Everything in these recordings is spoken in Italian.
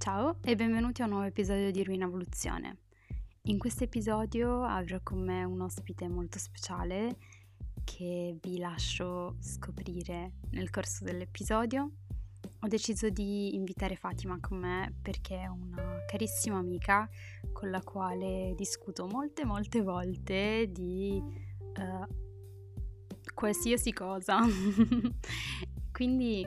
Ciao e benvenuti a un nuovo episodio di Ruina Evoluzione. In questo episodio avrò con me un ospite molto speciale che vi lascio scoprire nel corso dell'episodio. Ho deciso di invitare Fatima con me perché è una carissima amica con la quale discuto molte molte volte di uh, qualsiasi cosa. Quindi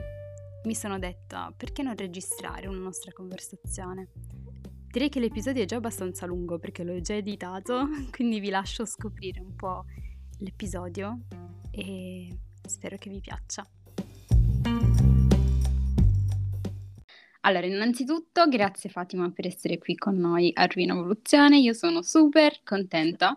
mi sono detta perché non registrare una nostra conversazione? Direi che l'episodio è già abbastanza lungo perché l'ho già editato, quindi vi lascio scoprire un po' l'episodio e spero che vi piaccia. Allora, innanzitutto grazie Fatima per essere qui con noi a Ruina Evoluzione, io sono super contenta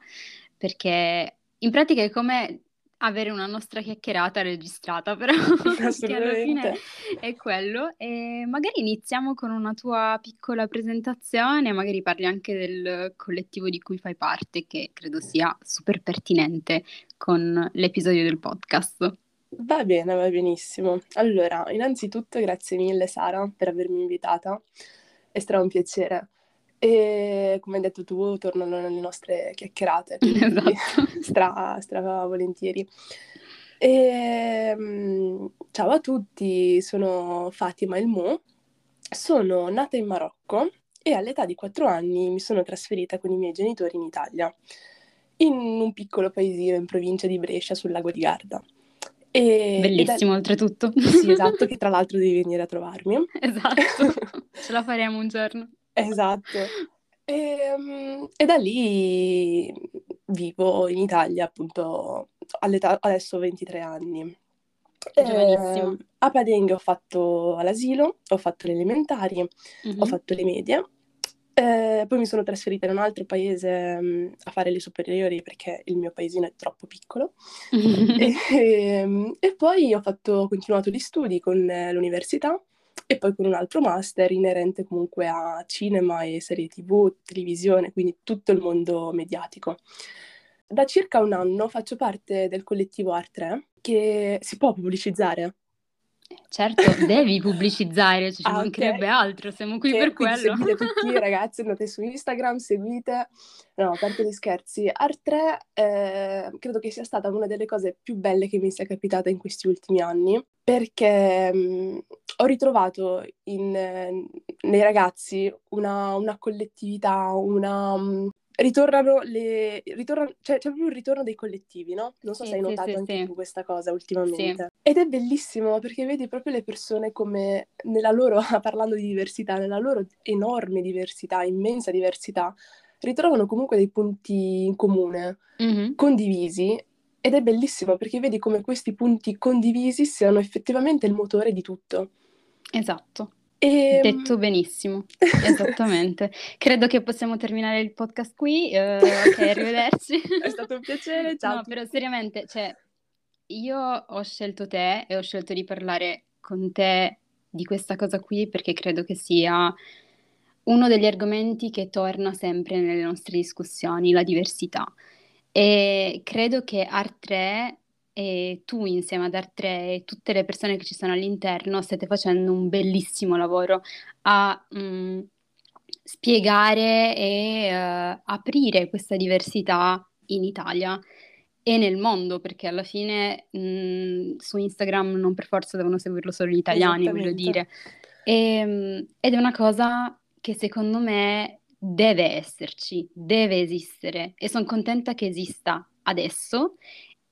perché in pratica è come avere una nostra chiacchierata registrata, però che alla fine è quello. E magari iniziamo con una tua piccola presentazione, magari parli anche del collettivo di cui fai parte, che credo sia super pertinente con l'episodio del podcast. Va bene, va benissimo. Allora, innanzitutto grazie mille Sara per avermi invitata, è stato un piacere. E come hai detto tu, tornano le nostre chiacchierate, esatto. stra, stra volentieri. E, ehm, ciao a tutti, sono Fatima Elmo, sono nata in Marocco e all'età di 4 anni mi sono trasferita con i miei genitori in Italia, in un piccolo paesino in provincia di Brescia sul lago di Garda. E, Bellissimo, da... oltretutto. Sì, esatto, che tra l'altro devi venire a trovarmi. Esatto, ce la faremo un giorno. Esatto. E, ehm, e, da lì vivo in Italia appunto all'età adesso 23 anni. Eh, a Padenghe ho fatto l'asilo, ho fatto le elementari, mm-hmm. ho fatto le medie, eh, poi mi sono trasferita in un altro paese um, a fare le superiori perché il mio paesino è troppo piccolo. e, e, ehm, e, poi ho, fatto, ho continuato gli studi con eh, l'università e poi con un altro master inerente comunque a cinema e serie tv, televisione, quindi tutto il mondo mediatico. Da circa un anno faccio parte del collettivo Art3 che si può pubblicizzare. Certo, devi pubblicizzare, ci ah, mancherebbe okay. altro, siamo qui che, per quello. Seguite tutti ragazzi, andate su Instagram, seguite. No, a parte gli scherzi, Art3 eh, credo che sia stata una delle cose più belle che mi sia capitata in questi ultimi anni, perché mh, mm, ho ritrovato in, nei ragazzi una, una collettività, una, um, ritornano le... Ritornano, cioè, c'è proprio un ritorno dei collettivi, no? Non so sì, se hai notato sì, anche sì. tu questa cosa ultimamente. Ed è bellissimo perché vedi proprio le persone come nella loro, parlando di diversità, nella loro enorme diversità, immensa diversità, ritrovano comunque dei punti in comune, mm-hmm. condivisi. Ed è bellissimo perché vedi come questi punti condivisi siano effettivamente il motore di tutto. Esatto. E... Detto benissimo, esattamente. Credo che possiamo terminare il podcast qui. Uh, ok, arrivederci. È stato un piacere, ciao. No, però seriamente, cioè, io ho scelto te e ho scelto di parlare con te di questa cosa qui perché credo che sia uno degli argomenti che torna sempre nelle nostre discussioni, la diversità. E credo che Art 3 e tu insieme ad Art3 e tutte le persone che ci sono all'interno state facendo un bellissimo lavoro a mh, mm, spiegare e uh, aprire questa diversità in Italia e nel mondo, perché alla fine mh, mm, su Instagram non per forza devono seguirlo solo gli italiani, voglio dire. E, mh, mm, ed è una cosa che secondo me deve esserci, deve esistere e sono contenta che esista adesso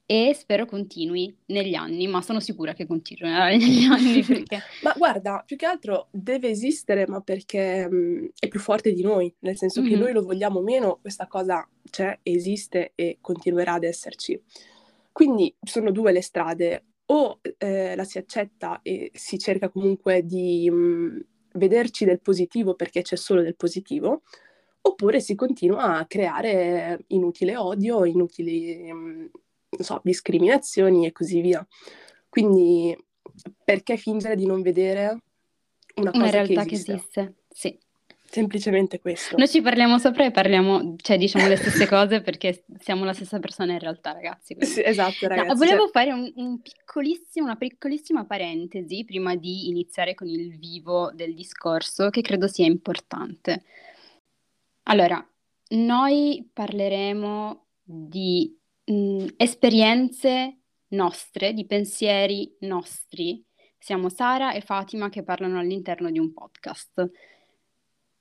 e spero continui negli anni, ma sono sicura che continuerà negli anni perché... ma guarda, più che altro deve esistere, ma perché mh, è più forte di noi, nel senso mm-hmm. che noi lo vogliamo meno, questa cosa c'è, esiste e continuerà ad esserci. Quindi sono due le strade, o eh, la si accetta e si cerca comunque di mh, vederci del positivo perché c'è solo del positivo, oppure si continua a creare inutile odio, inutili... Mh, so, discriminazioni e così via. Quindi perché fingere di non vedere una cosa una realtà che esiste? Che esiste. Sì. semplicemente questo. Noi ci parliamo sopra e parliamo, cioè diciamo le stesse cose perché siamo la stessa persona in realtà, ragazzi. Sì, esatto, ragazzi. No, volevo cioè... fare un, un piccolissimo, una piccolissima parentesi prima di iniziare con il vivo del discorso, che credo sia importante. Allora, noi parleremo di mh, esperienze nostre, di pensieri nostri. Siamo Sara e Fatima che parlano all'interno di un podcast.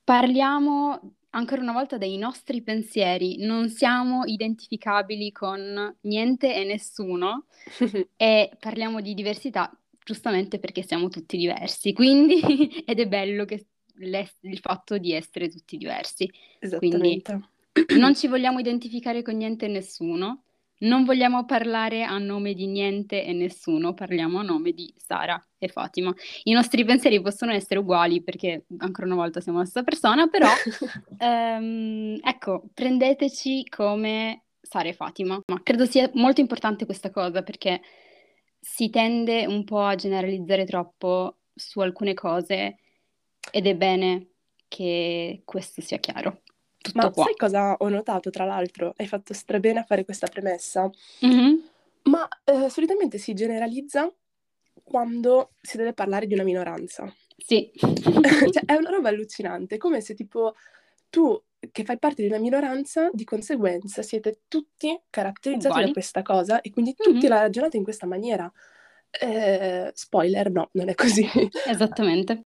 Parliamo ancora una volta dei nostri pensieri, non siamo identificabili con niente e nessuno e parliamo di diversità giustamente perché siamo tutti diversi, quindi ed è bello che il fatto di essere tutti diversi. Quindi non ci vogliamo identificare con niente e nessuno, non vogliamo parlare a nome di niente e nessuno, parliamo a nome di Sara e Fatima. I nostri pensieri possono essere uguali perché ancora una volta siamo la stessa persona, però ehm, ecco, prendeteci come Sara e Fatima. Ma credo sia molto importante questa cosa perché si tende un po' a generalizzare troppo su alcune cose ed è bene che questo sia chiaro. Tutto Ma qua. sai cosa ho notato, tra l'altro? Hai fatto strabene a fare questa premessa. Mm-hmm. Ma eh, solitamente si generalizza quando si deve parlare di una minoranza. Sì. cioè, è una roba allucinante, come se tipo tu che fai parte di una minoranza, di conseguenza siete tutti caratterizzati Uguali. da questa cosa e quindi tutti mm-hmm. la ragionate in questa maniera. Eh, spoiler, no, non è così. Esattamente.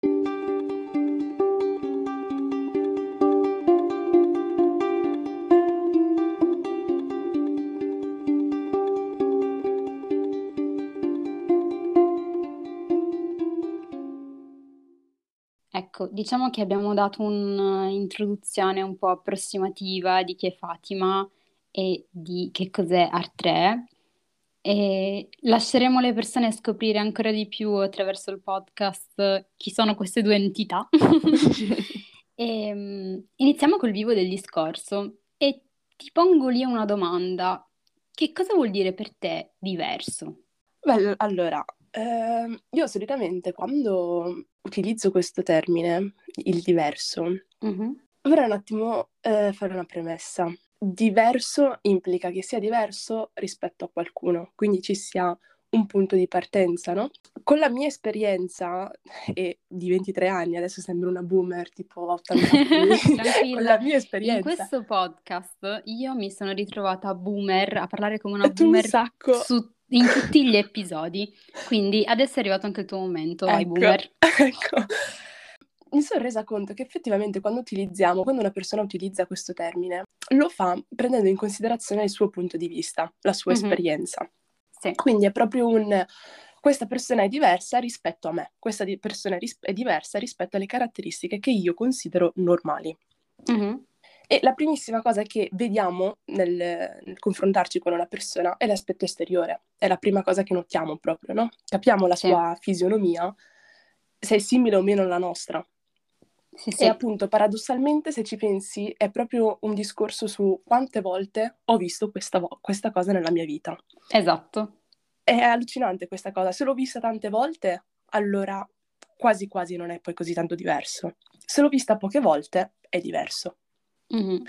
Ecco, diciamo che abbiamo dato un'introduzione un po' approssimativa di chi è Fatima e di che cos'è Art3 e lasceremo le persone scoprire ancora di più attraverso il podcast chi sono queste due entità. e, um, iniziamo col vivo del discorso e ti pongo lì una domanda. Che cosa vuol dire per te diverso? Beh, allora, ehm, io solitamente quando utilizzo questo termine, il diverso, mm-hmm. vorrei un attimo eh, fare una premessa. Diverso implica che sia diverso rispetto a qualcuno, quindi ci sia un punto di partenza, no? Con la mia esperienza e di 23 anni, adesso sembro una boomer tipo 80 anni, con la mia esperienza. In questo podcast io mi sono ritrovata boomer a parlare come una boomer un su in tutti gli episodi. Quindi adesso è arrivato anche il tuo momento, ecco, boomer. Ecco. Mi sono resa conto che effettivamente quando utilizziamo, quando una persona utilizza questo termine, lo fa prendendo in considerazione il suo punto di vista, la sua mm-hmm. esperienza. Sì. Quindi è proprio un questa persona è diversa rispetto a me, questa di- persona è, ris- è, diversa rispetto alle caratteristiche che io considero normali. Mm-hmm. E la primissima cosa che vediamo nel, nel, confrontarci con una persona è l'aspetto esteriore, è la prima cosa che notiamo proprio, no? Capiamo la sì. sua fisionomia, se è simile o meno alla nostra. Sì, sì. E appunto, paradossalmente, se ci pensi, è proprio un discorso su quante volte ho visto questa, vo- questa cosa nella mia vita. Esatto. È allucinante questa cosa. Se l'ho vista tante volte, allora quasi quasi non è poi così tanto diverso. Se l'ho vista poche volte, è diverso. Mm-hmm.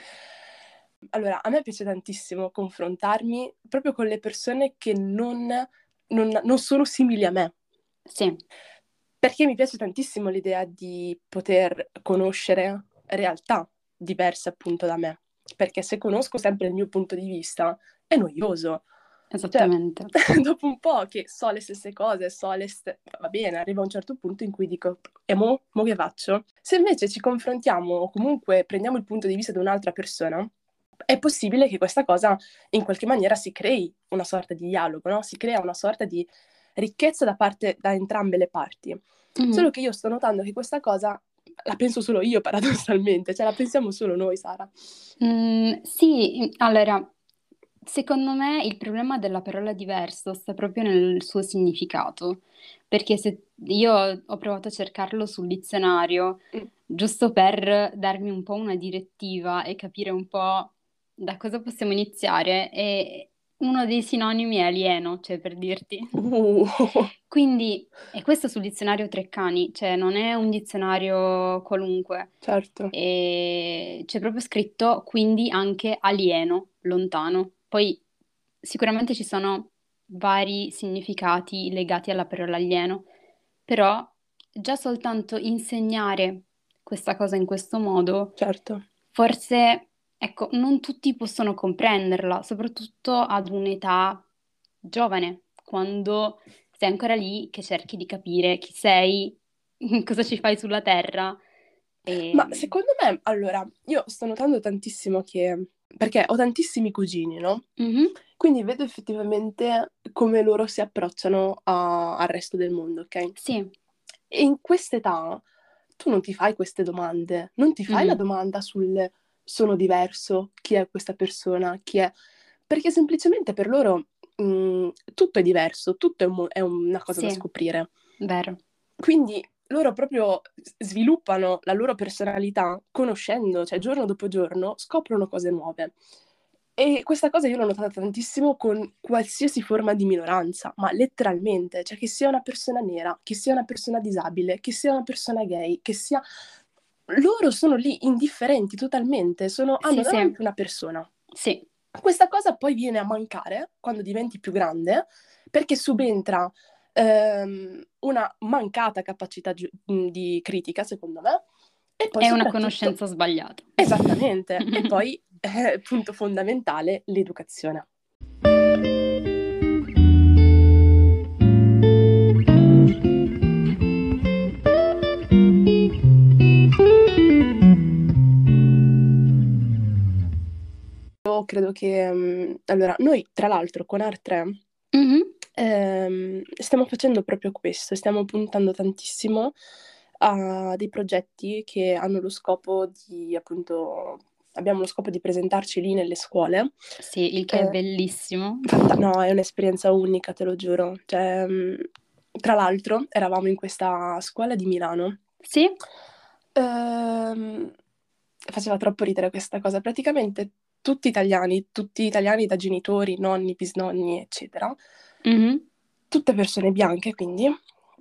Allora, a me piace tantissimo confrontarmi proprio con le persone che non, non, non sono simili a me. Sì. Perché mi piace tantissimo l'idea di poter conoscere realtà diverse appunto da me. Perché se conosco sempre il mio punto di vista, è noioso. Esattamente. Cioè, dopo un po' che so le stesse cose, so le stesse... Va bene, arriva un certo punto in cui dico, e mo, mo che faccio? Se invece ci confrontiamo o comunque prendiamo il punto di vista di un'altra persona, è possibile che questa cosa in qualche maniera si crei una sorta di dialogo, no? Si crea una sorta di ricchezza da parte da entrambe le parti. Mm-hmm. Solo che io sto notando che questa cosa la penso solo io paradossalmente, cioè la pensiamo solo noi, Sara. Mm, sì, allora Secondo me il problema della parola diverso sta proprio nel suo significato, perché se io ho provato a cercarlo sul dizionario, mm. giusto per darmi un po' una direttiva e capire un po' da cosa possiamo iniziare, e uno dei sinonimi è alieno, cioè per dirti. Uh. Quindi, e questo sul dizionario Treccani, cioè non è un dizionario qualunque. Certo. E c'è proprio scritto quindi anche alieno, lontano. Poi sicuramente ci sono vari significati legati alla parola alieno, però già soltanto insegnare questa cosa in questo modo, certo. forse, ecco, non tutti possono comprenderla, soprattutto ad un'età giovane, quando sei ancora lì che cerchi di capire chi sei, cosa ci fai sulla Terra. E... Ma secondo me, allora, io sto notando tantissimo che perché ho tantissimi cugini, no? Mm-hmm. Quindi vedo effettivamente come loro si approcciano a, al resto del mondo, ok? Sì. E in quest'età tu non ti fai queste domande, non ti fai mm-hmm. la domanda sul sono diverso, chi è questa persona, chi è... Perché semplicemente per loro mh, mm, tutto è diverso, tutto è, un, è una cosa sì. da scoprire. Vero. Quindi loro proprio sviluppano la loro personalità conoscendo, cioè giorno dopo giorno scoprono cose nuove. E questa cosa io l'ho notata tantissimo con qualsiasi forma di minoranza, ma letteralmente, cioè che sia una persona nera, che sia una persona disabile, che sia una persona gay, che sia... Loro sono lì indifferenti totalmente, sono, hanno sì, sì. una persona. Sì. Questa cosa poi viene a mancare quando diventi più grande, perché subentra ehm, una mancata capacità gi- di critica, secondo me. E poi è una conoscenza sbagliata. Esattamente. e poi, eh, punto fondamentale, l'educazione. Io credo che, um, allora, noi tra l'altro con Art3 mm-hmm ehm, stiamo facendo proprio questo, stiamo puntando tantissimo a dei progetti che hanno lo scopo di, appunto, abbiamo lo scopo di presentarci lì nelle scuole. Sì, il che eh, è bellissimo. No, è un'esperienza unica, te lo giuro. Cioè, mm, tra l'altro, eravamo in questa scuola di Milano. Sì. Ehm, faceva troppo ridere questa cosa. Praticamente tutti italiani, tutti italiani da genitori, nonni, bisnonni, eccetera, Mm-hmm. Tutte persone bianche, quindi,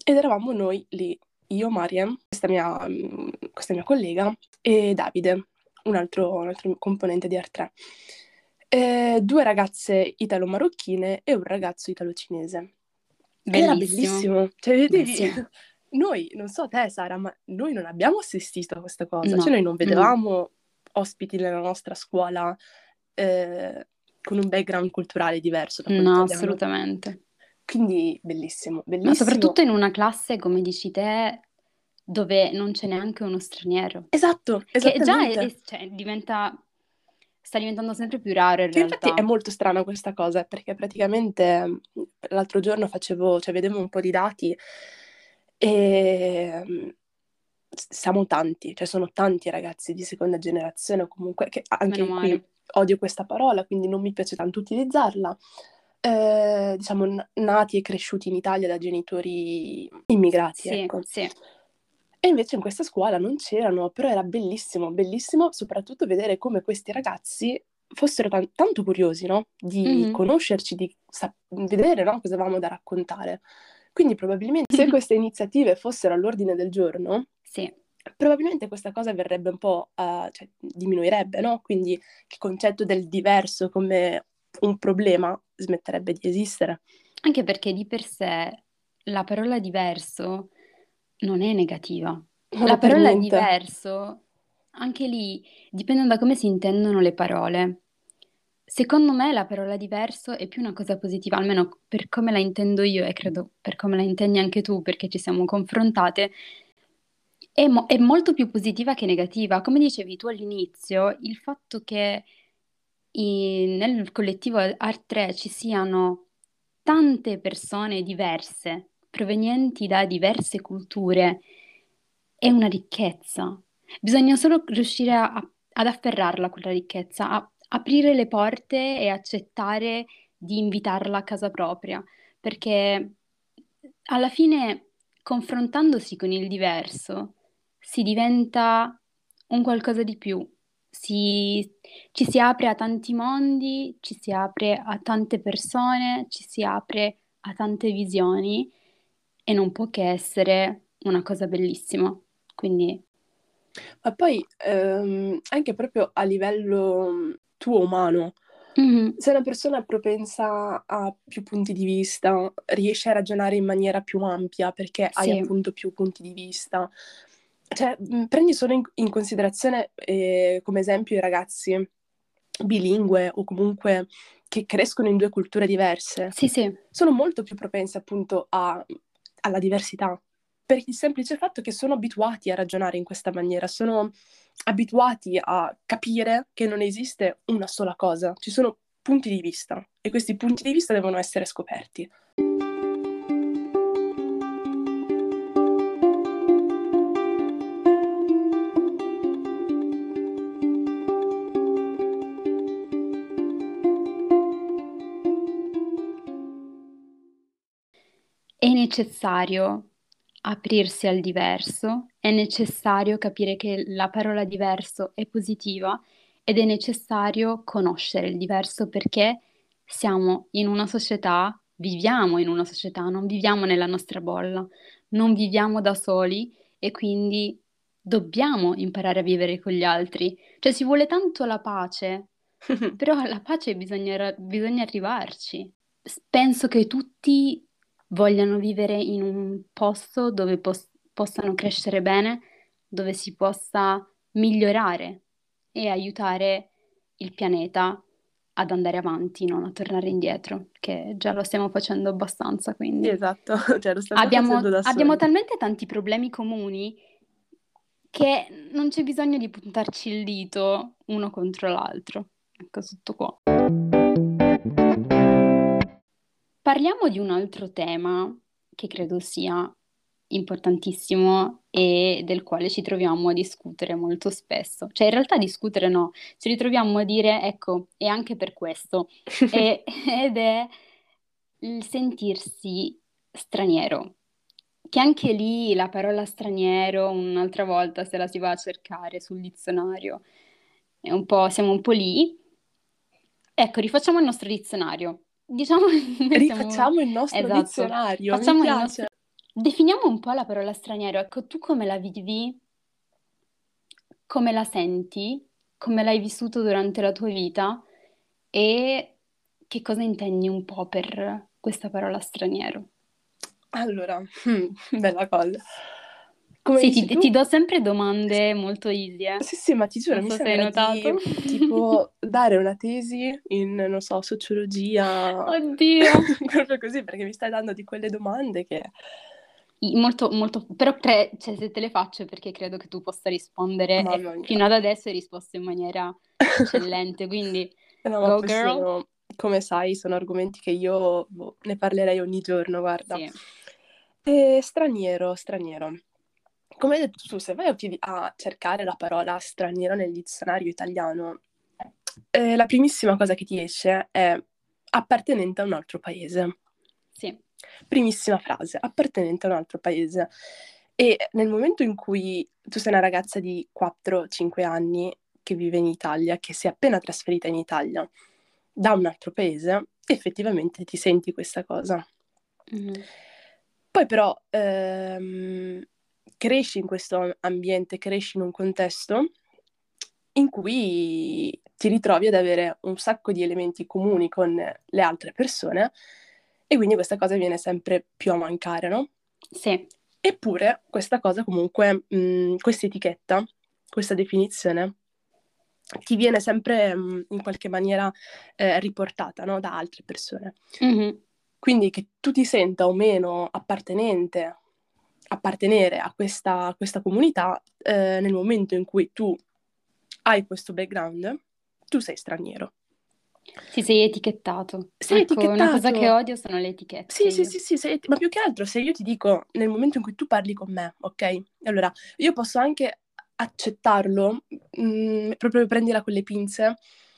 ed eravamo noi lì, io, Mariam, questa mia, mm, questa mia collega, e Davide, un altro, un altro componente di R3. Eh, due ragazze italo-marocchine e un ragazzo italo-cinese. Bellissimo. Era bellissimo. Cioè, vedevi, noi, non so te Sara, ma noi non abbiamo assistito a questa cosa. No. Cioè, noi non vedevamo no. ospiti nella nostra scuola eh, con un background culturale diverso. Da no, assolutamente. Quindi bellissimo, bellissimo. Ma soprattutto in una classe, come dici te, dove non c'è neanche uno straniero. Esatto, Che già è, è, cioè, diventa, sta diventando sempre più raro in che realtà. Infatti è molto strana questa cosa, perché praticamente l'altro giorno facevo, cioè vedevo un po' di dati e siamo tanti, cioè sono tanti ragazzi di seconda generazione o comunque che anche qui odio questa parola, quindi non mi piace tanto utilizzarla. Eh, diciamo, n- nati e cresciuti in Italia da genitori immigrati. Sì, ecco. sì. E invece in questa scuola non c'erano, però era bellissimo, bellissimo soprattutto vedere come questi ragazzi fossero t- tanto curiosi, no? Di mm-hmm. conoscerci, di sa- vedere no? cosa avevamo da raccontare. Quindi probabilmente se queste iniziative fossero all'ordine del giorno, sì probabilmente questa cosa verrebbe un po', uh, cioè diminuirebbe, no? Quindi il concetto del diverso come un problema smetterebbe di esistere. Anche perché di per sé la parola diverso non è negativa. Non la parola diverso, anche lì, dipende da come si intendono le parole. Secondo me la parola diverso è più una cosa positiva, almeno per come la intendo io e credo per come la intendi anche tu, perché ci siamo confrontate, è, mo- è molto più positiva che negativa. Come dicevi tu all'inizio, il fatto che i- nel collettivo Art3 ci siano tante persone diverse, provenienti da diverse culture, è una ricchezza. Bisogna solo riuscire a- ad afferrarla quella ricchezza, a aprire le porte e accettare di invitarla a casa propria, perché alla fine, confrontandosi con il diverso, si diventa un qualcosa di più, si, ci si apre a tanti mondi, ci si apre a tante persone, ci si apre a tante visioni e non può che essere una cosa bellissima. Quindi... Ma poi ehm, anche proprio a livello tuo umano, mm-hmm. se una persona è propensa a più punti di vista, riesce a ragionare in maniera più ampia perché sì. hai appunto più punti di vista. Cioè, prendi solo in, in considerazione eh, come esempio i ragazzi bilingue o comunque che crescono in due culture diverse. Sì, sì. Sono molto più propensi appunto a, alla diversità per il semplice fatto che sono abituati a ragionare in questa maniera, sono abituati a capire che non esiste una sola cosa, ci sono punti di vista e questi punti di vista devono essere scoperti. Necessario aprirsi al diverso, è necessario capire che la parola diverso è positiva ed è necessario conoscere il diverso perché siamo in una società, viviamo in una società, non viviamo nella nostra bolla, non viviamo da soli e quindi dobbiamo imparare a vivere con gli altri. Cioè si vuole tanto la pace, però alla pace bisogna, bisogna arrivarci. Penso che tutti vogliano vivere in un posto dove pos- possano crescere bene, dove si possa migliorare e aiutare il pianeta ad andare avanti, non a tornare indietro, che già lo stiamo facendo abbastanza, quindi... Sì, esatto, cioè, lo stiamo abbiamo, facendo da soli. abbiamo talmente tanti problemi comuni che non c'è bisogno di puntarci il dito uno contro l'altro. Ecco, tutto qua. Parliamo di un altro tema che credo sia importantissimo e del quale ci troviamo a discutere molto spesso. Cioè, in realtà discutere no, ci ritroviamo a dire, ecco, è anche per questo. e, ed è il sentirsi straniero. Che anche lì la parola straniero, un'altra volta se la si va a cercare sul dizionario, è un po', siamo un po' lì. Ecco, rifacciamo il nostro dizionario. Diciamo Rifacciamo siamo... il nostro esatto. dizionario, Facciamo il nostro... Definiamo un po' la parola straniero. Ecco, tu come la vivi? Come la senti? Come l'hai vissuto durante la tua vita? E che cosa intendi un po' per questa parola straniero? Allora, bella cosa. Come sì, ti, ti, do sempre domande molto easy, eh. Sì, sì, ma ti giuro, non mi so se hai notato. Di, tipo dare una tesi in, non so, sociologia. Oddio! Proprio così, perché mi stai dando di quelle domande che... Molto, molto, però tre, cioè, se te le faccio perché credo che tu possa rispondere fino ad adesso hai risposto in maniera eccellente, quindi no, go girl. Sono, come sai, sono argomenti che io boh, ne parlerei ogni giorno, guarda. Sì. E straniero, straniero come hai detto tu, se vai a cercare la parola straniero nel dizionario italiano, eh, la primissima cosa che ti esce è appartenente a un altro paese. Sì. Primissima frase, appartenente a un altro paese. E nel momento in cui tu sei una ragazza di 4-5 anni che vive in Italia, che si è appena trasferita in Italia da un altro paese, effettivamente ti senti questa cosa. Mm-hmm. Poi però ehm, cresci in questo ambiente, cresci in un contesto in cui ti ritrovi ad avere un sacco di elementi comuni con le altre persone e quindi questa cosa viene sempre più a mancare, no? Sì. Eppure questa cosa comunque, questa etichetta, questa definizione ti viene sempre mh, in qualche maniera eh, riportata no? da altre persone. Mm-hmm. Quindi che tu ti senta o meno appartenente appartenere a questa, a questa comunità, eh, nel momento in cui tu hai questo background, tu sei straniero. Sì, sei etichettato. Sei ecco, etichettato. Una cosa che odio sono le etichette. Sì, sì, sì, sì, sei, ma più che altro se io ti dico nel momento in cui tu parli con me, ok? Allora, io posso anche accettarlo, mh, mm, proprio prendila con le pinze,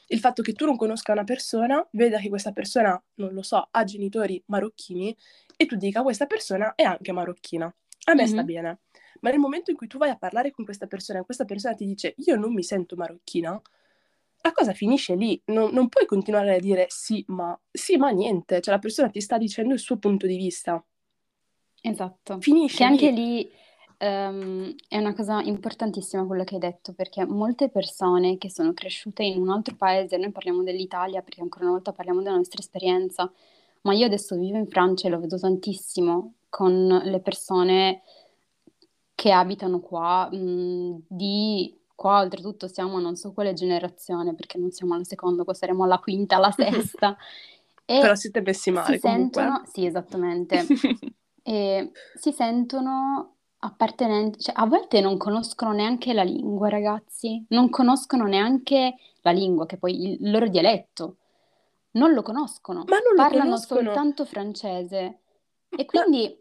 il fatto che tu non conosca una persona, veda che questa persona, non lo so, ha genitori marocchini e tu dica questa persona è anche marocchina. A me mm-hmm. sta bene. Ma nel momento in cui tu vai a parlare con questa persona e questa persona ti dice io non mi sento marocchina, la cosa finisce lì, non, non, puoi continuare a dire sì, ma sì, ma niente, cioè la persona ti sta dicendo il suo punto di vista. Esatto. Finisce che lì. anche lì um, è una cosa importantissima quello che hai detto, perché molte persone che sono cresciute in un altro paese, noi parliamo dell'Italia perché ancora una volta parliamo della nostra esperienza, ma io adesso vivo in Francia e lo vedo tantissimo con le persone che abitano qua, mh, di qua oltretutto siamo non so quale generazione, perché non siamo alla seconda, qua saremo alla quinta, alla sesta. e Però siete messi male si comunque. Sentono, sì, esattamente. e si sentono appartenenti, cioè a volte non conoscono neanche la lingua, ragazzi, non conoscono neanche la lingua, che poi il loro dialetto, non lo conoscono, Ma non lo parlano conoscono. soltanto francese. E quindi...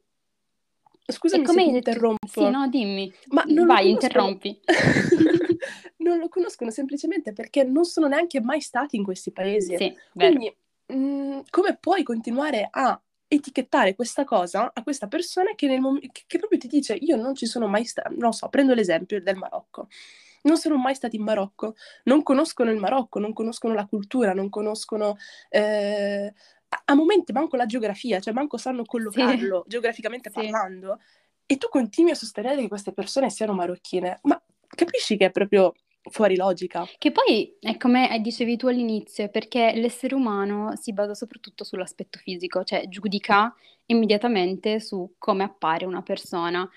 Scusami se ti interrompo. Sì, no, dimmi. Ma non Vai, interrompi. non lo conoscono semplicemente perché non sono neanche mai stati in questi paesi. Sì, Quindi, mh, mm, come puoi continuare a etichettare questa cosa a questa persona che, nel mom- che, che proprio ti dice io non ci sono mai stato, non so, prendo l'esempio del Marocco. Non sono mai stati in Marocco, non conoscono il Marocco, non conoscono la cultura, non conoscono eh, a momenti manco la geografia, cioè manco sanno collocarlo sì. geograficamente parlando, e tu continui a sostenere che queste persone siano marocchine, ma capisci che è proprio fuori logica. Che poi è come dicevi tu all'inizio, perché l'essere umano si basa soprattutto sull'aspetto fisico, cioè giudica immediatamente su come appare una persona.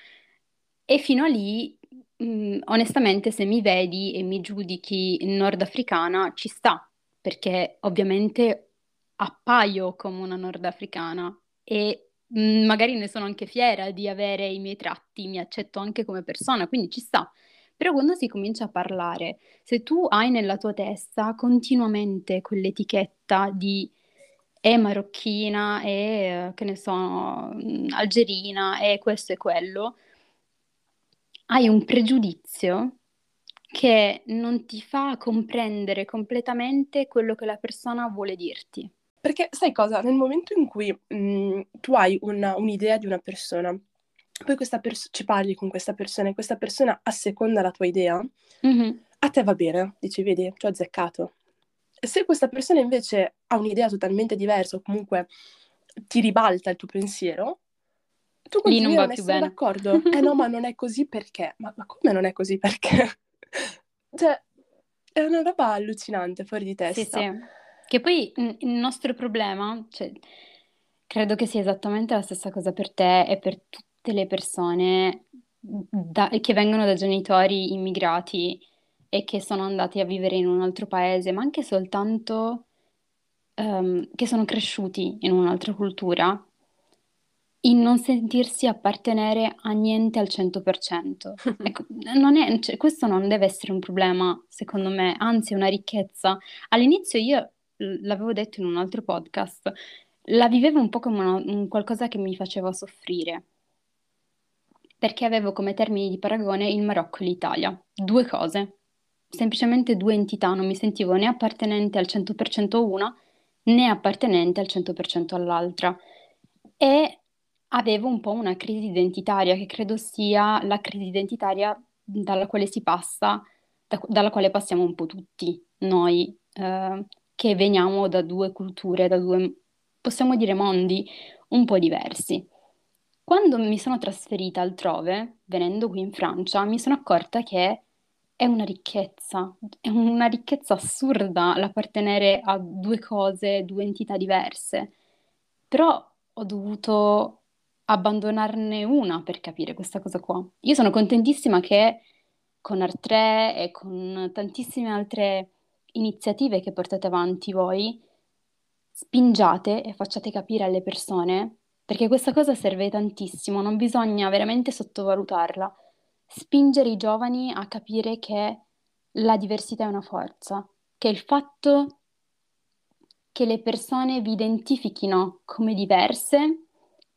E fino a lì, mh, onestamente, se mi vedi e mi giudichi nordafricana, ci sta, perché ovviamente appaio come una nordafricana e mh, magari ne sono anche fiera di avere i miei tratti, mi accetto anche come persona, quindi ci sta. Però quando si comincia a parlare, se tu hai nella tua testa continuamente quell'etichetta di è marocchina, è, che ne so, mm, algerina, è questo e quello, hai un pregiudizio che non ti fa comprendere completamente quello che la persona vuole dirti. Perché sai cosa? Nel momento in cui mh, mm, tu hai una, un'idea di una persona poi questa pers- ci parli con questa persona e questa persona asseconda la tua idea, mm-hmm. a te va bene, dici, vedi, ti ho azzeccato. Se questa persona invece ha un'idea totalmente diversa o comunque ti ribalta il tuo pensiero, tu continui a non essere bene. d'accordo. eh no, ma non è così perché? Ma, ma come non è così perché? cioè, è una roba allucinante, fuori di testa. Sì, sì. Che poi il nostro problema, cioè, credo che sia esattamente la stessa cosa per te e per tutte le persone da- che vengono da genitori immigrati e che sono andati a vivere in un altro paese, ma anche soltanto ehm, che sono cresciuti in un'altra cultura, in non sentirsi appartenere a niente al 100%. Ecco, non è- cioè, questo non deve essere un problema, secondo me, anzi è una ricchezza. All'inizio io l'avevo detto in un altro podcast, la vivevo un po' come una- un qualcosa che mi faceva soffrire perché avevo come termini di paragone il Marocco e l'Italia. Due cose, semplicemente due entità, non mi sentivo né appartenente al 100% a una né appartenente al 100% all'altra. E avevo un po' una crisi identitaria, che credo sia la crisi identitaria dalla quale si passa, da, dalla quale passiamo un po' tutti noi, eh, che veniamo da due culture, da due, possiamo dire, mondi un po' diversi. Quando mi sono trasferita altrove, venendo qui in Francia, mi sono accorta che è una ricchezza, è una ricchezza assurda l'appartenere a due cose, due entità diverse. Però ho dovuto abbandonarne una per capire questa cosa qua. Io sono contentissima che con Art3 e con tantissime altre iniziative che portate avanti voi, spingiate e facciate capire alle persone perché questa cosa serve tantissimo, non bisogna veramente sottovalutarla. Spingere i giovani a capire che la diversità è una forza, che il fatto che le persone vi identifichino come diverse,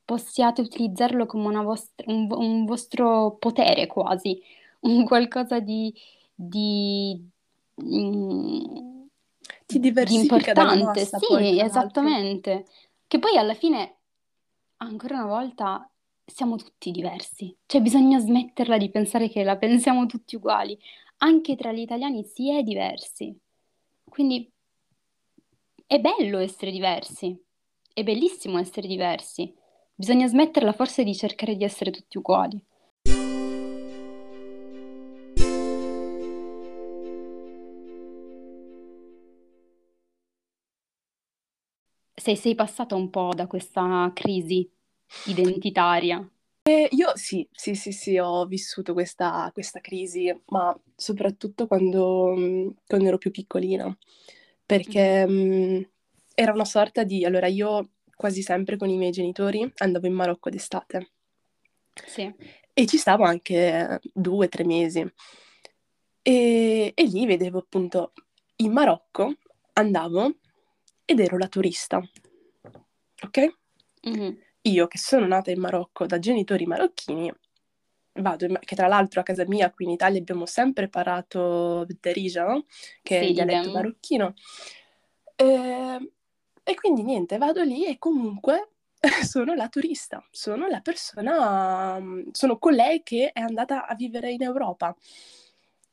possiate utilizzarlo come vostra, un, un, vostro potere quasi, un qualcosa di, di, mm, di, di importante. Sì, poi, esattamente. Che poi alla fine ancora una volta siamo tutti diversi, cioè bisogna smetterla di pensare che la pensiamo tutti uguali, anche tra gli italiani si è diversi. Quindi è bello essere diversi, è bellissimo essere diversi. Bisogna smetterla forse di cercare di essere tutti uguali. Se sei passata un po' da questa crisi identitaria. Eh, io sì, sì, sì, sì, ho vissuto questa, questa crisi, ma soprattutto quando, quando ero più piccolina, perché mm, era una sorta di... Allora, io quasi sempre con i miei genitori andavo in Marocco d'estate Sì. e ci stavo anche due, tre mesi. E, e lì vedevo appunto in Marocco, andavo ed ero la turista, ok? Mhm. Io che sono nata in Marocco da genitori marocchini, vado, in- che tra l'altro a casa mia qui in Italia abbiamo sempre parlato Derija? Che è Sì, il dialetto idem. marocchino. Eh, e quindi niente, vado lì e comunque sono la turista, sono la persona, mm, sono colei che è andata a vivere in Europa.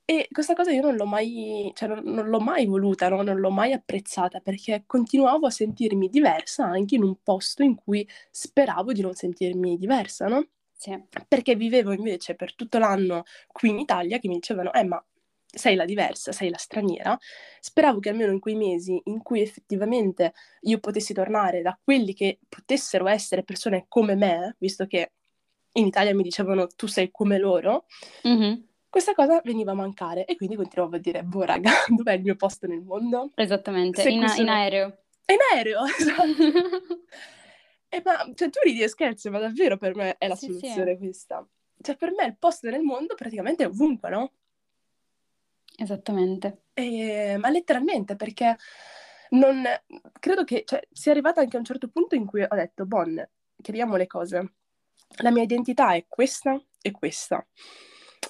E questa cosa io non l'ho mai, cioè non, non l'ho mai voluta, no? Non l'ho mai apprezzata perché continuavo a sentirmi diversa anche in un posto in cui speravo di non sentirmi diversa, no? Sì. Perché vivevo invece per tutto l'anno qui in Italia che mi dicevano, eh ma sei la diversa, sei la straniera. Speravo che almeno in quei mesi in cui effettivamente io potessi tornare da quelli che potessero essere persone come me, visto che in Italia mi dicevano tu sei come loro, Mhm. Questa cosa veniva a mancare e quindi continuavo a dire, boh raga, dov'è il mio posto nel mondo? Esattamente, in, in aereo. In aereo, esatto. E ma, cioè, tu ridi e scherzi, ma davvero per me è la Sì, sì. soluzione questa. Cioè, per me il posto nel mondo praticamente è ovunque, no? Esattamente. E- ma letteralmente, perché non... Credo che cioè, sia arrivata anche a un certo punto in cui ho detto, Bon, chiariamo le cose. La mia identità è questa e questa.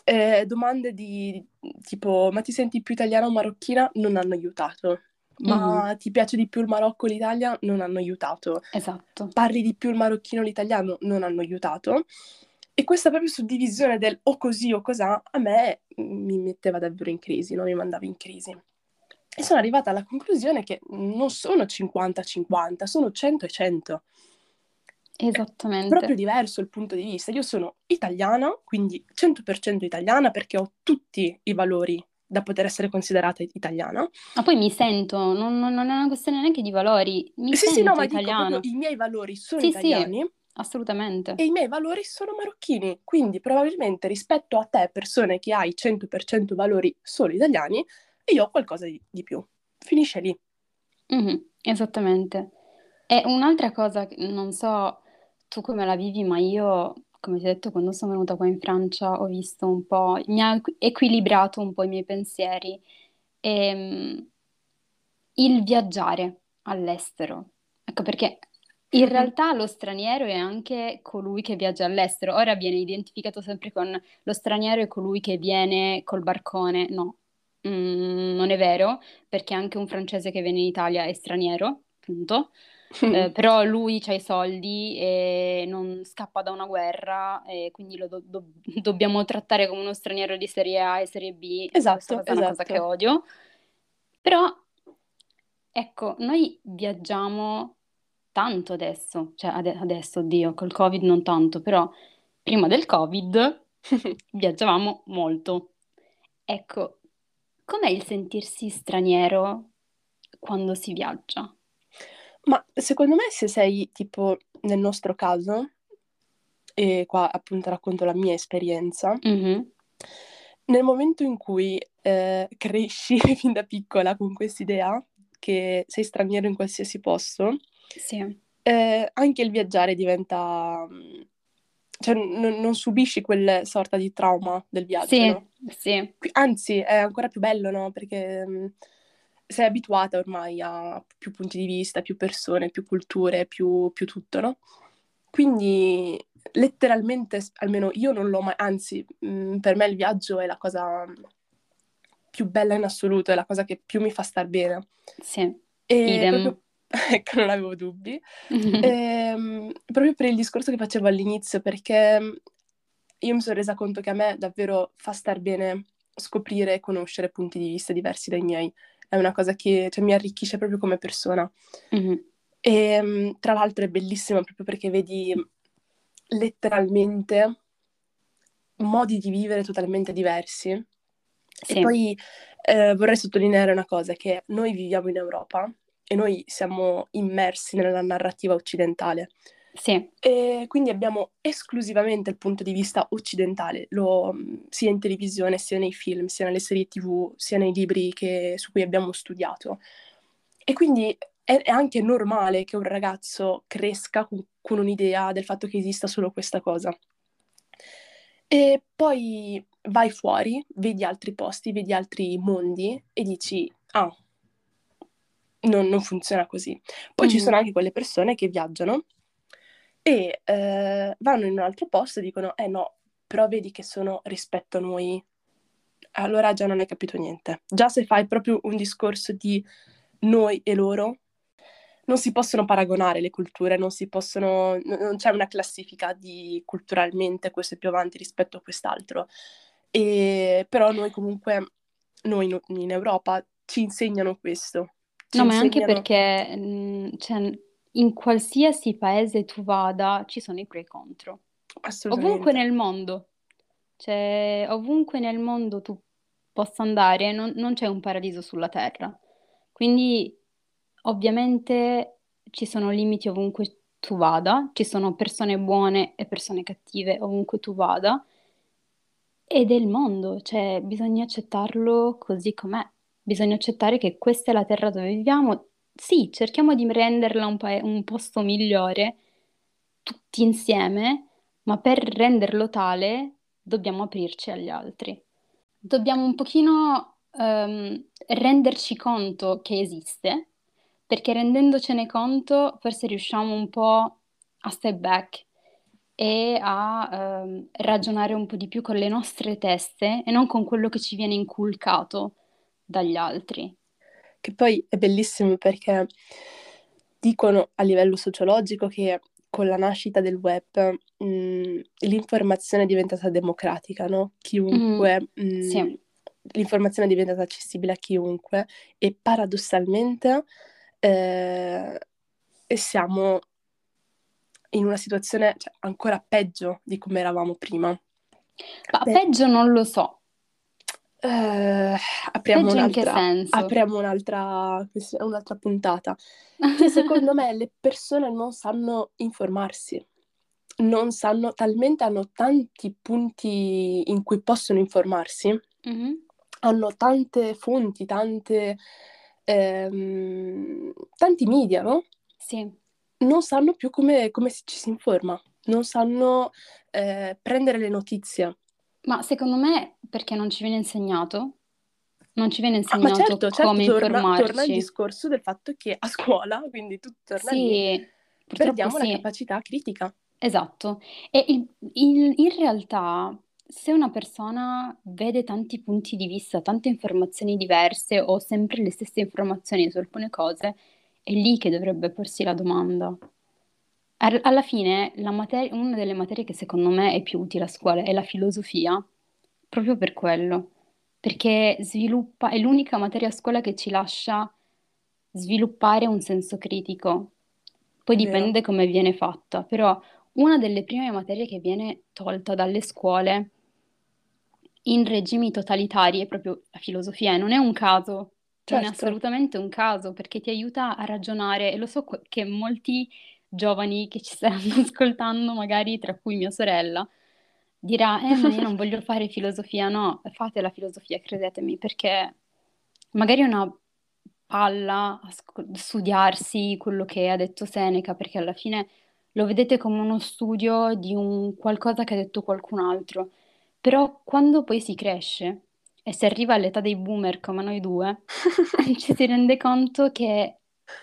Eh, domande di tipo, ma ti senti più italiana o marocchina? Non hanno aiutato. Ma ti piace di più il Marocco o l'Italia? Non hanno aiutato. Esatto. Parli di più il marocchino o l'italiano? Non hanno aiutato. E questa proprio suddivisione del o così o cos'ha a me mi metteva davvero in crisi, no? mi mandava in crisi. E sono arrivata alla conclusione che non sono 50-50, sono 100 e 100. È Esattamente. proprio diverso il punto di vista. Io sono italiana, quindi 100% italiana perché ho tutti i valori da poter essere considerata italiana. Ma poi mi sento, non, non- è una questione neanche di valori, mi sì, sì, sento no, ma dico italiana. proprio i miei valori sono Sì, sì. italiani Assolutamente. e i miei valori sono marocchini. Quindi probabilmente rispetto a te, persone che hai 100% valori solo italiani, io ho qualcosa di, di più. Finisce lì. Mhm, esattamente. E un'altra cosa, che non so tu come la vivi, ma io, come ti ho detto, quando sono venuta qua in Francia ho visto un po', mi ha equi- equilibrato un po' i miei pensieri. Ehm, il viaggiare all'estero. Ecco perché in Mhm. realtà lo straniero è anche colui che viaggia all'estero. Ora viene identificato sempre con lo straniero è colui che viene col barcone. No, Mm, non è vero, perché anche un francese che viene in Italia è straniero, punto. Eh, però lui ha i soldi e non scappa da una guerra, e quindi lo do- do- dobbiamo trattare come uno straniero di serie A e serie B. Esatto, cosa è una cosa esatto. che odio. Però, ecco, noi viaggiamo tanto adesso, cioè ade- adesso, oddio, col Covid non tanto, però prima del Covid viaggiavamo molto. Ecco, com'è il sentirsi straniero quando si viaggia? Ma secondo me se sei tipo nel nostro caso, e qua appunto racconto la mia esperienza, Mhm, nel momento in cui eh, cresci fin da piccola con quest'idea che sei straniero in qualsiasi posto, Sì, eh, anche il viaggiare diventa... mm, cioè non, non subisci quel sorta di trauma del viaggio, sì, no? sì, Anzi, è ancora più bello, no? Perché mm, sei abituata ormai a più punti di vista, più persone, più culture, più, più tutto, no? Quindi letteralmente, almeno io non l'ho mai, anzi, mm, per me il viaggio è la cosa più bella in assoluto, è la cosa che più mi fa star bene. sì, E idem. proprio, ecco, non avevo dubbi. Ehm, proprio per il discorso che facevo all'inizio, perché mm, io mi sono resa conto che a me davvero fa star bene scoprire e conoscere punti di vista diversi dai miei. È una cosa che cioè, mi arricchisce proprio come persona. Mm-hmm. E tra l'altro è bellissimo proprio perché vedi letteralmente modi di vivere totalmente diversi. Sì. E poi eh, vorrei sottolineare una cosa, che noi viviamo in Europa e noi siamo immersi nella narrativa occidentale. Sì. E quindi abbiamo esclusivamente il punto di vista occidentale, lo, sia in televisione, sia nei film, sia nelle serie tv, sia nei libri che, su cui abbiamo studiato. E quindi è, è, anche normale che un ragazzo cresca con, con un'idea del fatto che esista solo questa cosa. E poi vai fuori, vedi altri posti, vedi altri mondi e dici, ah, non, non funziona così. Poi mm. ci sono anche quelle persone che viaggiano e eh, vanno in un altro posto e dicono, eh no, però vedi che sono rispetto a noi. Allora già non hai capito niente. Già se fai proprio un discorso di noi e loro, non si possono paragonare le culture, non, possono, non c'è una classifica di culturalmente questo è più avanti rispetto a quest'altro. E, però noi comunque, noi in Europa, ci insegnano questo. Ci no, insegnano... ma anche perché mh, cioè, in qualsiasi paese tu vada ci sono i pro e i contro. Assolutamente. Ovunque nel mondo. Cioè, ovunque nel mondo tu possa andare, non, non c'è un paradiso sulla terra. Quindi Ovviamente ci sono limiti ovunque tu vada, ci sono persone buone e persone cattive ovunque tu vada, ed è il mondo, cioè bisogna accettarlo così com'è, bisogna accettare che questa è la terra dove viviamo. Sì, cerchiamo di renderla un, pa- un posto migliore tutti insieme, ma per renderlo tale dobbiamo aprirci agli altri. Dobbiamo un pochino um, renderci conto che esiste perché rendendocene conto forse riusciamo un po' a step back e a ehm, ragionare un po' di più con le nostre teste e non con quello che ci viene inculcato dagli altri. Che poi è bellissimo perché dicono a livello sociologico che con la nascita del web mh, l'informazione è diventata democratica, no? Chiunque, mm, mh, sì. l'informazione è diventata accessibile a chiunque e paradossalmente eh, siamo in una situazione cioè, ancora peggio di come eravamo prima. Ma Beh, peggio non lo so. Eh, apriamo, peggio un'altra, apriamo un'altra, un'altra puntata. Che secondo me le persone non sanno informarsi, non sanno, talmente hanno tanti punti in cui possono informarsi, mm-hmm. hanno tante fonti, tante ehm, tanti media, no? Sì. Non sanno più come, come ci si informa, non sanno eh, prendere le notizie. Ma secondo me perché non ci viene insegnato? Non ci viene insegnato ah, ma certo, certo, come torna, informarci. torna il discorso del fatto che a scuola, quindi tutto torna sì, lì, perdiamo sì. la capacità critica. Esatto. E il, il, in realtà se una persona vede tanti punti di vista, tante informazioni diverse o sempre le stesse informazioni su alcune cose, è lì che dovrebbe porsi la domanda. Alla fine, mater- una delle materie che secondo me è più utile a scuola è la filosofia, proprio per quello, perché sviluppa, è l'unica materia a scuola che ci lascia sviluppare un senso critico. Poi dipende Vero. come viene fatta, però una delle prime materie che viene tolta dalle scuole in regimi totalitari è proprio la filosofia, e non è un caso, non è certo. assolutamente un caso, perché ti aiuta a ragionare e lo so che molti giovani che ci stanno ascoltando, magari tra cui mia sorella, dirà, eh, ma io non voglio fare filosofia, no, fate la filosofia, credetemi, perché magari è una palla a sc- studiarsi quello che ha detto Seneca, perché alla fine lo vedete come uno studio di un qualcosa che ha detto qualcun altro. Però quando poi si cresce e si arriva all'età dei boomer come noi due, ci si rende conto che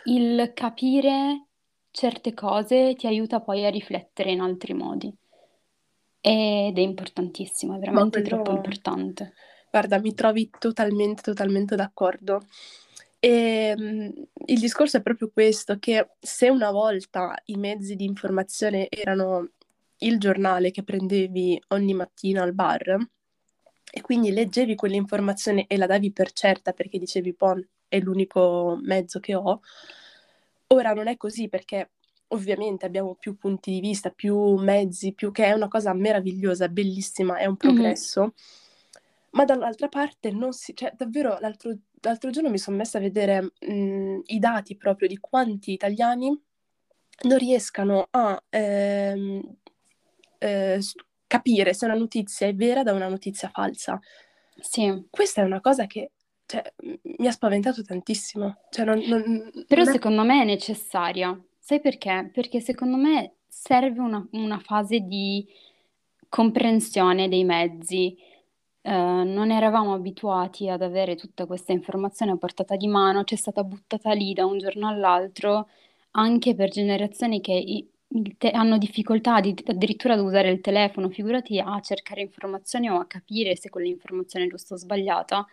il capire certe cose ti aiuta poi a riflettere in altri modi. Ed è importantissimo, è veramente quello... troppo importante. Guarda, mi trovi totalmente, totalmente d'accordo. E um, il discorso è proprio questo, che se una volta i mezzi di informazione erano il giornale che prendevi ogni mattina al bar e quindi leggevi quell'informazione e la davi per certa perché dicevi, poi è l'unico mezzo che ho. Ora non è così perché ovviamente abbiamo più punti di vista, più mezzi, più che è una cosa meravigliosa, bellissima, è un progresso. Mm-hmm. Ma dall'altra parte non si, cioè davvero l'altro, l'altro giorno mi sono messa a vedere mh, i dati proprio di quanti italiani non riescano a ehm, eh, capire se una notizia è vera da una notizia falsa. Sì. Questa è una cosa che cioè, mi ha spaventato tantissimo. Cioè, non, non, Però non secondo me è necessaria. Sai perché? Perché secondo me serve una, una fase di comprensione dei mezzi. Uh, non eravamo abituati ad avere tutta questa informazione a portata di mano, ci è stata buttata lì da un giorno all'altro, anche per generazioni che te- hanno difficoltà di- addirittura ad usare il telefono, figurati a cercare informazioni o a capire se quell'informazione è giusta o sbagliata.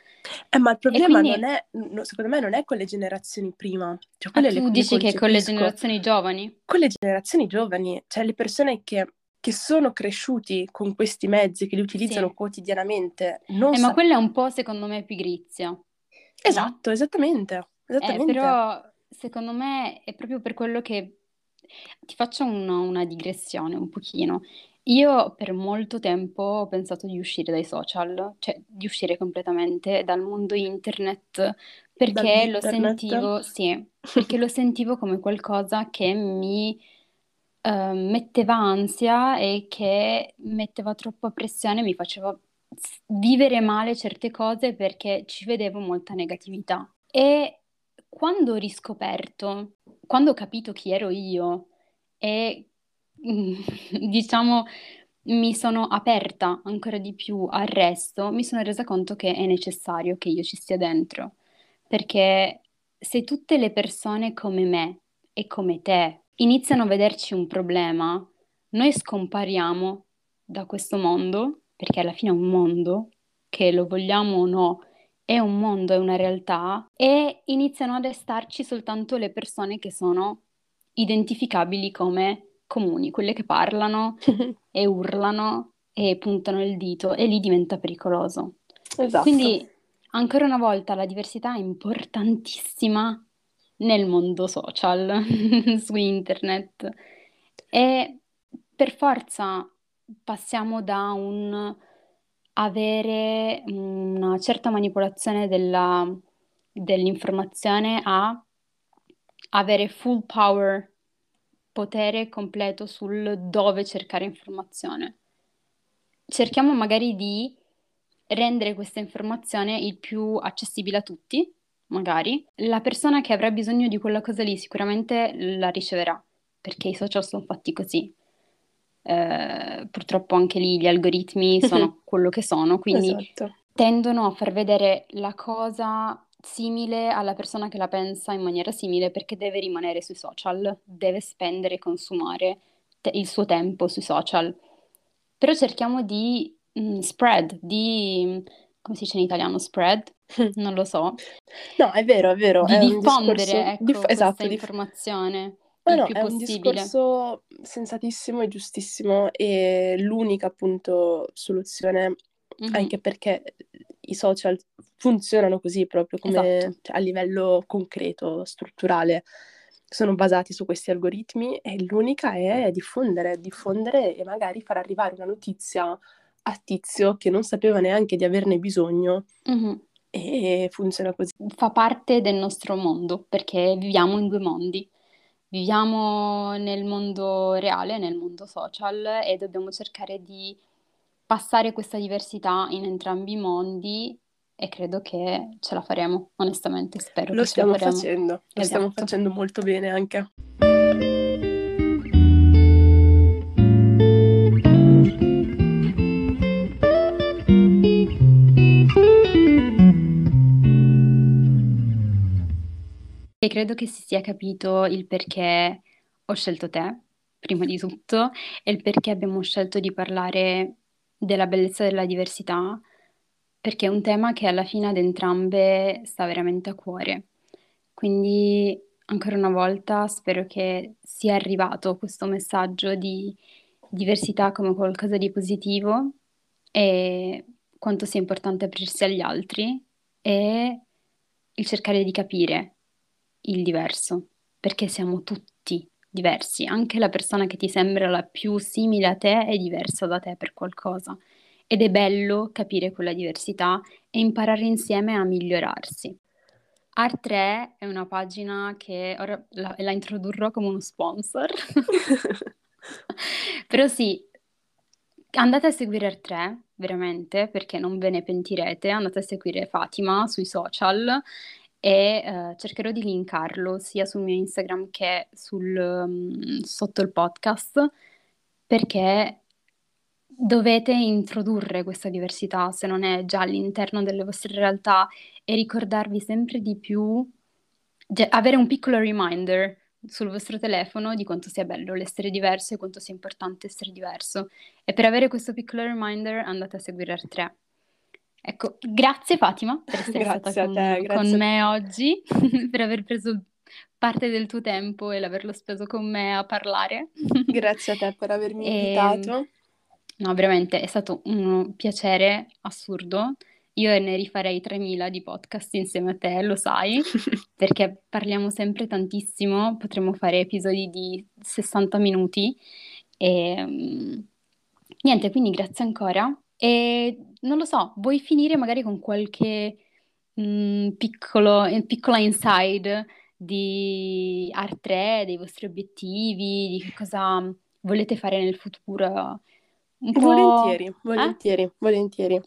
Eh, ma il problema quindi... non è, no, secondo me, non è con le generazioni prima. Cioè, ah, tu dici che con le generazioni giovani? Con le generazioni giovani, cioè le persone che, che sono cresciuti con questi mezzi, che li utilizzano sì. quotidianamente. Non eh, sa- ma quella è un po', secondo me, pigrizia. Esatto, no? esattamente. esattamente. Eh, però, secondo me, è proprio per quello che ti faccio una, una digressione un pochino. Io per molto tempo ho pensato di uscire dai social, cioè di uscire completamente dal mondo internet, perché lo sentivo, sì, perché lo sentivo come qualcosa che mi eh, metteva ansia e che metteva troppa pressione, mi faceva vivere male certe cose perché ci vedevo molta negatività. E quando ho riscoperto, quando ho capito chi ero io e diciamo mi sono aperta ancora di più al resto, mi sono resa conto che è necessario che io ci stia dentro, perché se tutte le persone come me e come te iniziano a vederci un problema, noi scompariamo da questo mondo, perché alla fine è un mondo, che lo vogliamo o no, è un mondo, è una realtà e iniziano ad restarci soltanto le persone che sono identificabili come comuni, quelle che parlano e urlano e puntano il dito e lì diventa pericoloso. Esatto. Quindi ancora una volta la diversità è importantissima nel mondo social, su internet e per forza passiamo da un avere una certa manipolazione della, dell'informazione a avere full power, potere completo sul dove cercare informazione. Cerchiamo magari di rendere questa informazione il più accessibile a tutti, magari. La persona che avrà bisogno di quella cosa lì sicuramente la riceverà, perché i social sono fatti così. Eh, purtroppo anche lì gli algoritmi sono quello che sono, quindi esatto. tendono a far vedere la cosa simile alla persona che la pensa in maniera simile perché deve rimanere sui social, deve spendere e consumare te- il suo tempo sui social. Però cerchiamo di mm, spread, di come si dice in italiano, spread? Non lo so. No, è vero, è vero. Di è diffondere, ecco, Dif- esatto, informazione. Ma no, è un discorso sensatissimo e giustissimo e l'unica appunto soluzione, mm-hmm. anche perché i social funzionano così proprio come esatto. cioè, a livello concreto, strutturale, sono basati su questi algoritmi e l'unica è diffondere, diffondere e magari far arrivare una notizia a tizio che non sapeva neanche di averne bisogno. Mm-hmm. E funziona così. Fa parte del nostro mondo perché viviamo in due mondi Viviamo nel mondo reale, nel mondo social e dobbiamo cercare di passare questa diversità in entrambi i mondi e credo che ce la faremo, onestamente, spero Lo che ce la stiamo facendo, lo Esatto. stiamo facendo molto bene anche. E credo che si sia capito il perché ho scelto te, prima di tutto, e il perché abbiamo scelto di parlare della bellezza della diversità, perché è un tema che alla fine ad entrambe sta veramente a cuore. Quindi, ancora una volta, spero che sia arrivato questo messaggio di diversità come qualcosa di positivo e quanto sia importante aprirsi agli altri e il cercare di capire il diverso, perché siamo tutti diversi, anche la persona che ti sembra la più simile a te è diversa da te per qualcosa. Ed è bello capire quella diversità e imparare insieme a migliorarsi. Art3 è una pagina che ora la, la introdurrò come uno sponsor, però sì, andate a seguire Art3 veramente perché non ve ne pentirete, andate a seguire Fatima sui social e uh, cercherò di linkarlo sia sul mio Instagram che sul, um, sotto il podcast perché dovete introdurre questa diversità se non è già all'interno delle vostre realtà e ricordarvi sempre di più, ge- avere un piccolo reminder sul vostro telefono di quanto sia bello l'essere diverso e quanto sia importante essere diverso. E per avere questo piccolo reminder andate a seguire R3. Ecco, grazie Fatima per essere Grazie stata con, te, con grazie. me oggi, per aver preso parte del tuo tempo e l'averlo speso con me a parlare. Grazie a te per avermi E- invitato. No, veramente è stato un piacere assurdo. Io ne rifarei 3000 di podcast insieme a te, lo sai, perché parliamo sempre tantissimo, potremmo fare episodi di 60 minuti e mm, niente, quindi grazie ancora. E non lo so, vuoi finire magari con qualche mm, piccolo, eh, piccola inside di Art3, dei vostri obiettivi, di che cosa volete fare nel futuro? Un po'... Volentieri, Eh? volentieri, volentieri.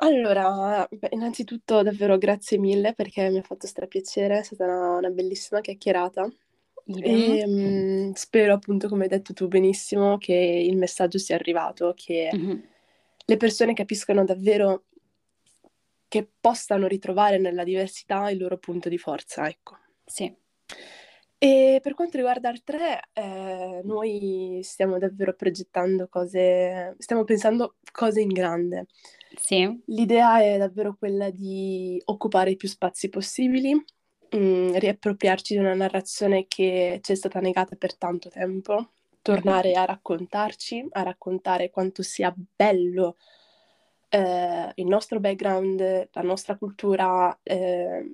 Allora, beh, innanzitutto davvero grazie mille perché mi ha fatto strapiacere, è stata una, una bellissima chiacchierata e mm, spero appunto, come hai detto tu benissimo, che il messaggio sia arrivato, che Mhm. Le persone capiscano davvero che possano ritrovare nella diversità il loro punto di forza, ecco. Sì, E per quanto riguarda il 3, eh, noi stiamo davvero progettando cose, stiamo pensando cose in grande. sì, L'idea è davvero quella di occupare i più spazi possibili, mm, riappropriarci di una narrazione che ci è stata negata per tanto tempo, tornare a raccontarci, a raccontare quanto sia bello eh, il nostro background, la nostra cultura, eh,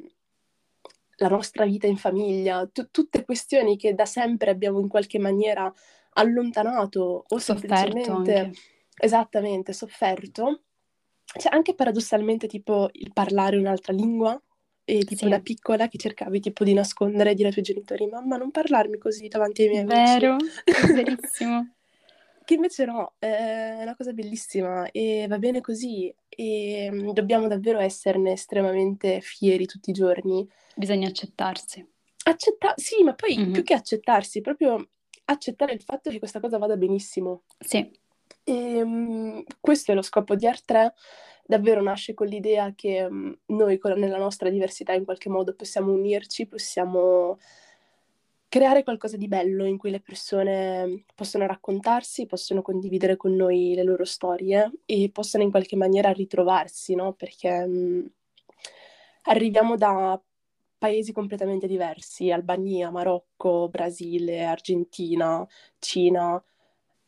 la nostra vita in famiglia, tu- tutte questioni che da sempre abbiamo in qualche maniera allontanato o sofferto semplicemente, anche. esattamente, sofferto. Cioè, anche paradossalmente, tipo il parlare un'altra lingua, e tipo Sì. da piccola che cercavi tipo di nascondere, dire ai tuoi genitori, mamma, non parlarmi così davanti ai miei amici. Vero, verissimo. Che invece no, è una cosa bellissima e va bene così e mm, dobbiamo davvero esserne estremamente fieri tutti i giorni. Bisogna accettarsi. Accetta- sì, ma poi Mhm. più che accettarsi, proprio accettare il fatto che questa cosa vada benissimo. Sì, E, mm, questo è lo scopo di Art3, davvero nasce con l'idea che mm, noi con- nella nostra diversità in qualche modo possiamo unirci, possiamo creare qualcosa di bello in cui le persone possono raccontarsi, possono condividere con noi le loro storie e possono in qualche maniera ritrovarsi, no? Perché mm, arriviamo da paesi completamente diversi, Albania, Marocco, Brasile, Argentina, Cina,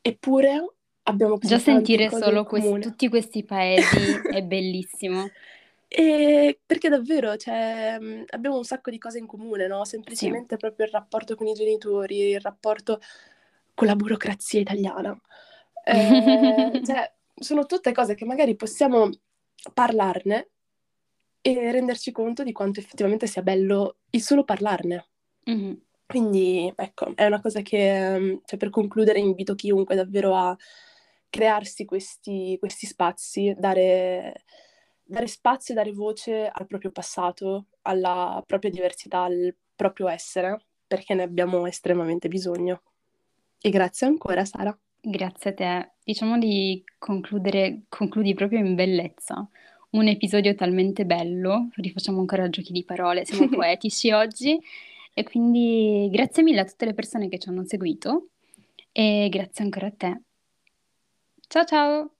eppure abbiamo già sentire solo in quest- comune. tutti questi paesi è bellissimo. E perché davvero, cioè, mh, abbiamo un sacco di cose in comune, no? Semplicemente proprio il rapporto con i genitori, il rapporto con la burocrazia italiana. Eh, cioè, sono tutte cose che magari possiamo parlarne e renderci conto di quanto effettivamente sia bello il solo parlarne. Mhm. Quindi, ecco, è una cosa che, mh, cioè, per concludere, invito chiunque davvero a crearsi questi, questi spazi, dare, dare spazio e dare voce al proprio passato, alla propria diversità, al proprio essere, perché ne abbiamo estremamente bisogno. E grazie ancora, Sara. Grazie a te. Diciamo di concludere, concludi proprio in bellezza. Un episodio talmente bello, rifacciamo ancora giochi di parole, siamo poetici oggi. E quindi grazie mille a tutte le persone che ci hanno seguito e grazie ancora a te. Ciao ciao!